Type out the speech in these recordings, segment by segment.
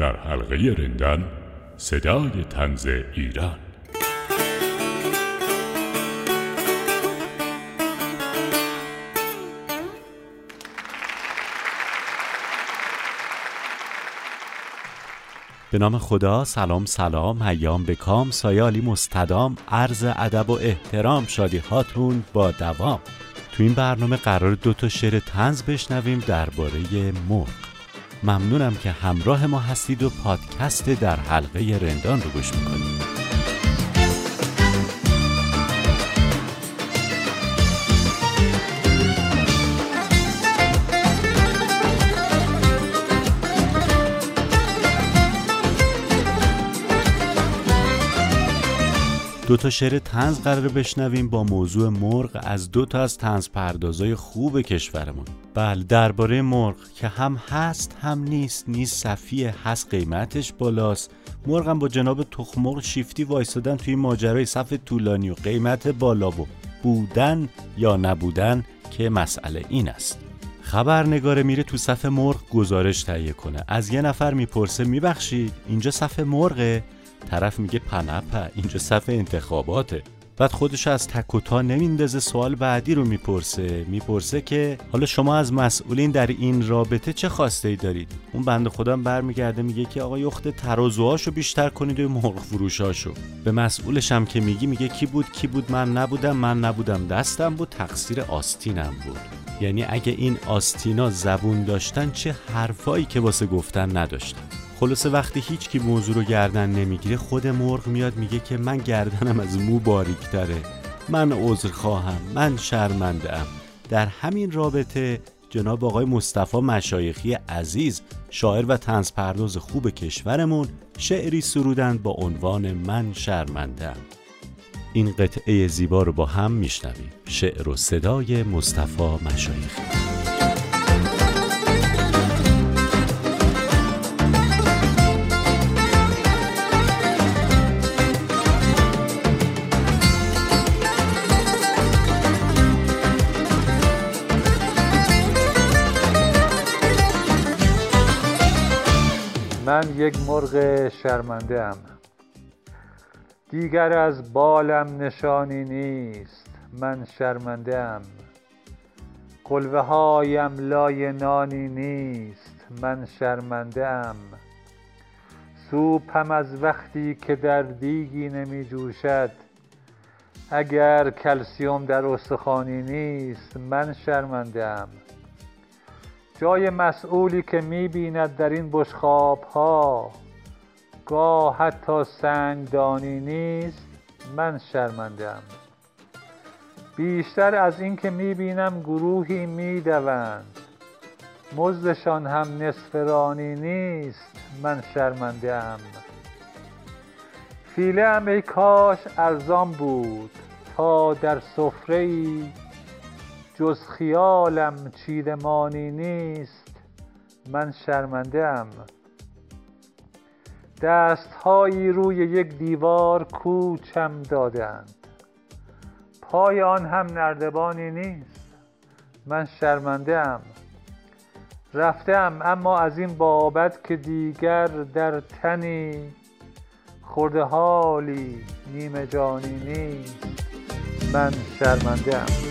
در حلقه رندان صدای تنز ایران. به نام خدا سلام سلام ایام بکام سایالی مستدام عرض ادب و احترام شادی هاتون با دوام. تو این برنامه قرار دو تا شعر تنز بشنویم درباره مرغ. ممنونم که همراه ما هستید و پادکست در حلقه رندان رو گوش می‌کنید. دو تا شعر تنز قرار بشنویم با موضوع مرغ از دو تا از تنز پردازای خوب کشورمون. بله درباره مرغ که هم هست هم نیست نیست صفیه هست قیمتش بالاست. مرغم با جناب تخمرغ شیفتی وایستادن توی ماجرای صف طولانی و قیمت بالا و بودن یا نبودن که مسئله این است. خبرنگاره میره تو صف مرغ گزارش تهیه کنه. از یه نفر می‌پرسه میبخشید اینجا صف مرغه؟ طرف میگه پنپه اینجا صف انتخاباته. بعد خودش از تک و تا نمیندازه سوال بعدی رو می‌پرسه. می‌پرسه که حالا شما از مسئولین در این رابطه چه خواسته ای دارید؟ اون بند خودم برمیگرده میگه که آقا یخت ترازوهاشو بیشتر کنید و مرغ فروشاشو. به مسئولش هم که میگی میگه کی بود کی بود؟ من نبودم من نبودم. دستم بود تقصیر آستینم بود. یعنی اگه این آستینا زبون داشتن چه حرفایی که واسه گفتن نداشتن. خلاصه وقتی هیچ کی موضوع رو گردن نمی‌گیره خود مرغ میاد میگه که من گردنم از مو باریکتره. من عذر خواهم. من شرمنده ام در همین رابطه جناب آقای مصطفی مشایخی عزیز شاعر و تنز پرداز خوب کشورمون شعری سرودند با عنوان من شرمنده این قطعه زیبا رو با هم میشنویم. شعر و صدای مصطفی مشایخی. من یک مرغ شرمنده ام دیگر از بالم نشانی نیست من شرمنده ام قلوه هایم لای نانی نیست من شرمنده ام سوپم از وقتی که در دیگی نمی جوشد اگر کلسیوم در استخوانی نیست من شرمنده ام جای مسئولی که می‌بیند در این بشخاب ها گاه حتی سنگدانی نیست من شرمنده ام بیشتر از این که می‌بینم گروهی می‌دوند. مزدشان هم نصفرانی نیست من شرمنده ام فیله ای کاش ارزان بود تا در سفره ای جز خیالم چیدمانی نیست من شرمنده ام دستهایی روی یک دیوار کوچم دادند پای آن هم نردبانی نیست من شرمنده ام رفته ام اما از این بابت که دیگر در تنی خورده حالی نیمه جانی نیست من شرمنده ام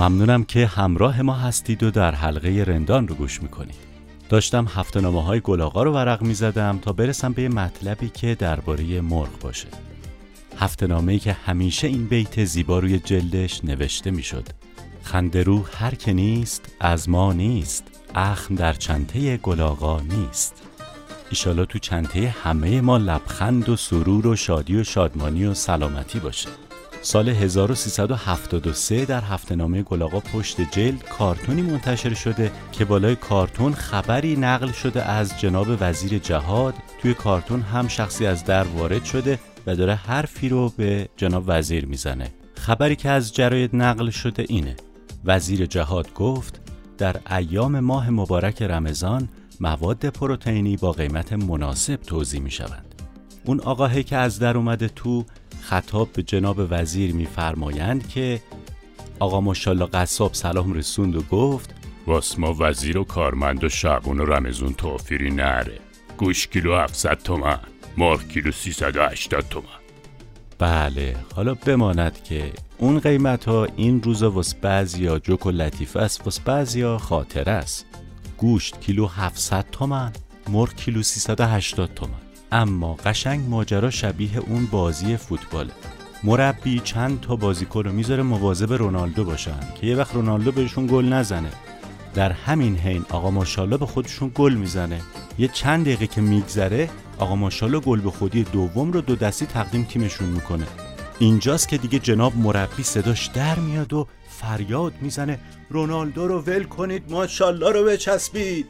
ممنونم که همراه ما هستید و در حلقه رندان رو گوش می‌کنید. داشتم هفته نامه های گلاغا رو ورق می‌زدم تا برسم به مطلبی که درباره مرغ باشه. هفته نامه که همیشه این بیت زیبا روی جلدش نوشته می‌شد. خندرو هر که نیست از ما نیست. اخم در چنته گلاغا نیست. ایشالا تو چنته همه ما لبخند و سرور و شادی و شادمانی و سلامتی باشه. سال 1373 در هفته نامه گلاغا پشت جلد کارتونی منتشر شده که بالای کارتون خبری نقل شده از جناب وزیر جهاد. توی کارتون هم شخصی از در وارد شده و داره حرفی رو به جناب وزیر می‌زنه. خبری که از جراید نقل شده اینه. وزیر جهاد گفت در ایام ماه مبارک رمضان مواد پروتئینی با قیمت مناسب توضیح می شوند. اون آقاهی که از در اومده تو خطاب به جناب وزیر میفرمایند که آقا ماشالله قصاب سلام رسوند و گفت واس ما وزیر و کارمند و شعبون و رمزون توفیری نره. گوش کیلو 700 تومن مرغ کیلو 380 تومن. بله حالا بماند که اون قیمت ها این روزا واس بعضیا جوک و لطیفه است واس بعضیا خاطر است. گوشت کیلو 700 تومن مرغ کیلو 380 تومن. اما قشنگ ماجرا شبیه اون بازی فوتباله مربی چند تا بازیکن رو می‌ذاره مواظب رونالدو باشن که یه وقت رونالدو بهشون گل نزنه. در همین حین آقا ماشالله به خودشون گل می‌زنه. یه چند دقیقه که میگذره آقا ماشالله گل به خودی دوم رو دو دستی تقدیم تیمشون می‌کنه. اینجاست که دیگه جناب مربی صداش در میاد و فریاد می‌زنه. رونالدو رو ول کنید ماشالله رو بچسبید.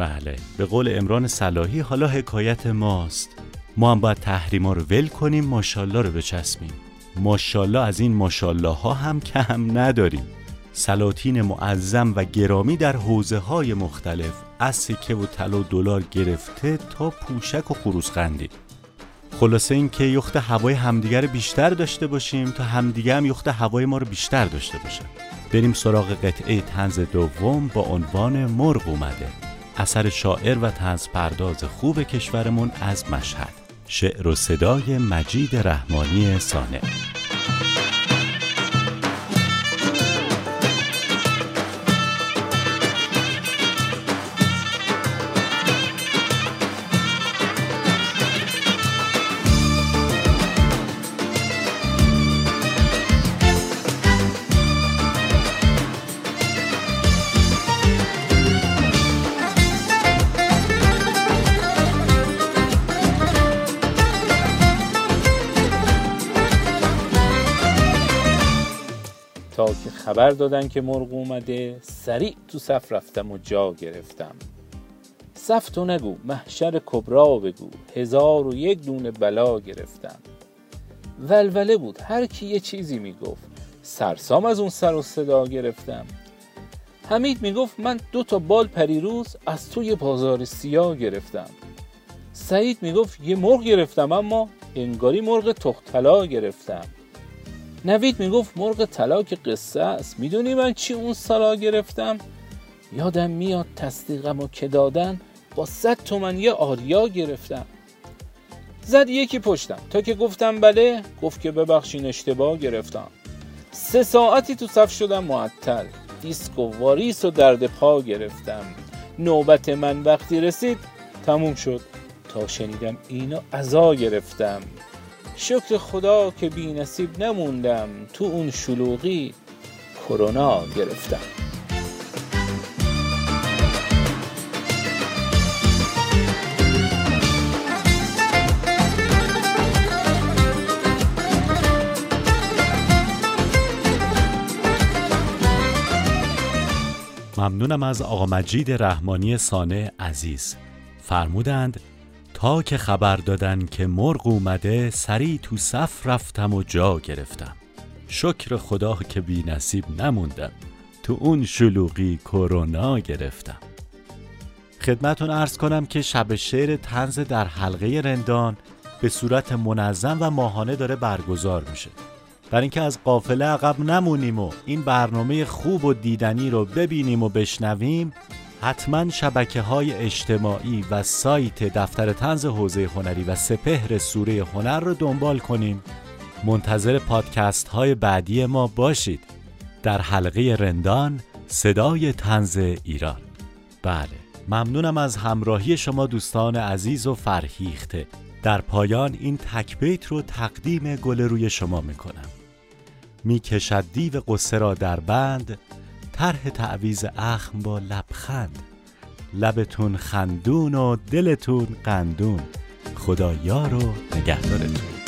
بله. به قول امران صلاحی حالا حکایت ماست. ما هم باید تحریما رو ول کنیم ماشالله رو بچسبیم. ماشالله از این ماشالله ها هم کم نداریم. سلاطین معظم و گرامی در حوزه های مختلف از سکه و طلا و دلار گرفته تا پوشک و خروسخندی خلاصه این که یخت هوای همدیگر بیشتر داشته باشیم تا همدیگه هم یخت هوای ما رو بیشتر داشته باشن. بریم سراغ قطعه تنز دوم با عنوان مرغ اومده. اثر شاعر و تنز پرداز خوب کشورمون از مشهد. شعر و صدای مجید رحمانی سانه که خبر دادن که مرغ اومده. سریع تو صف رفتم و جا گرفتم. صف تو نگو محشر کبرا بگو. هزار و یک دونه بلا گرفتم. ولوله بود هر کی یه چیزی می‌گفت. سرسام از اون سر و صدا گرفتم. حمید می‌گفت من دو تا بال پریروز از توی بازار سیاه گرفتم. سعید می‌گفت یه مرغ گرفتم اما انگاری مرغ تختلا گرفتم. نوید می‌گفت مرغ طلا که قصه است. می‌دونی من چی اون سالا گرفتم؟ یادم میاد تصدیقم و که دادن با صد تومن یه آریا گرفتم. زد یکی پشتم. تا که گفتم بله گفت که ببخشین اشتباه گرفتم. سه ساعتی تو صف شدم معطل. دیسک و واریس و درد پا گرفتم. نوبت من وقتی رسید تموم شد. تا شنیدم اینو ازا گرفتم. شکر خدا که بی نصیب نموندم تو اون شلوغی کرونا گرفتم. ممنونم از آقا مجید رحمانی سانه عزیز. فرمودند تا که خبر دادن که مرغ اومده سریع تو صف رفتم و جا گرفتم. شکر خدا که بی نصیب نموندم. تو اون شلوغی کرونا گرفتم. خدمتون ارز کنم که شب شعر تنز در حلقه رندان به صورت منظم و ماهانه داره برگزار میشه. برای اینکه از قافله عقب نمونیم و این برنامه خوب و دیدنی رو ببینیم و بشنویم حتما شبکه های اجتماعی و سایت دفتر تنز حوزه هنری و سپهر سوره هنر رو دنبال کنیم. منتظر پادکست های بعدی ما باشید. در حلقه رندان صدای تنز ایران. بله ممنونم از همراهی شما دوستان عزیز و فرهیخته. در پایان این تکبیت رو تقدیم گل روی شما می‌کنم. می‌کشد دیو قصه را در بند طرح تعویز اخم با لبخند. لبتون خندون و دلتون قندون. خدا یار و نگهدارتون.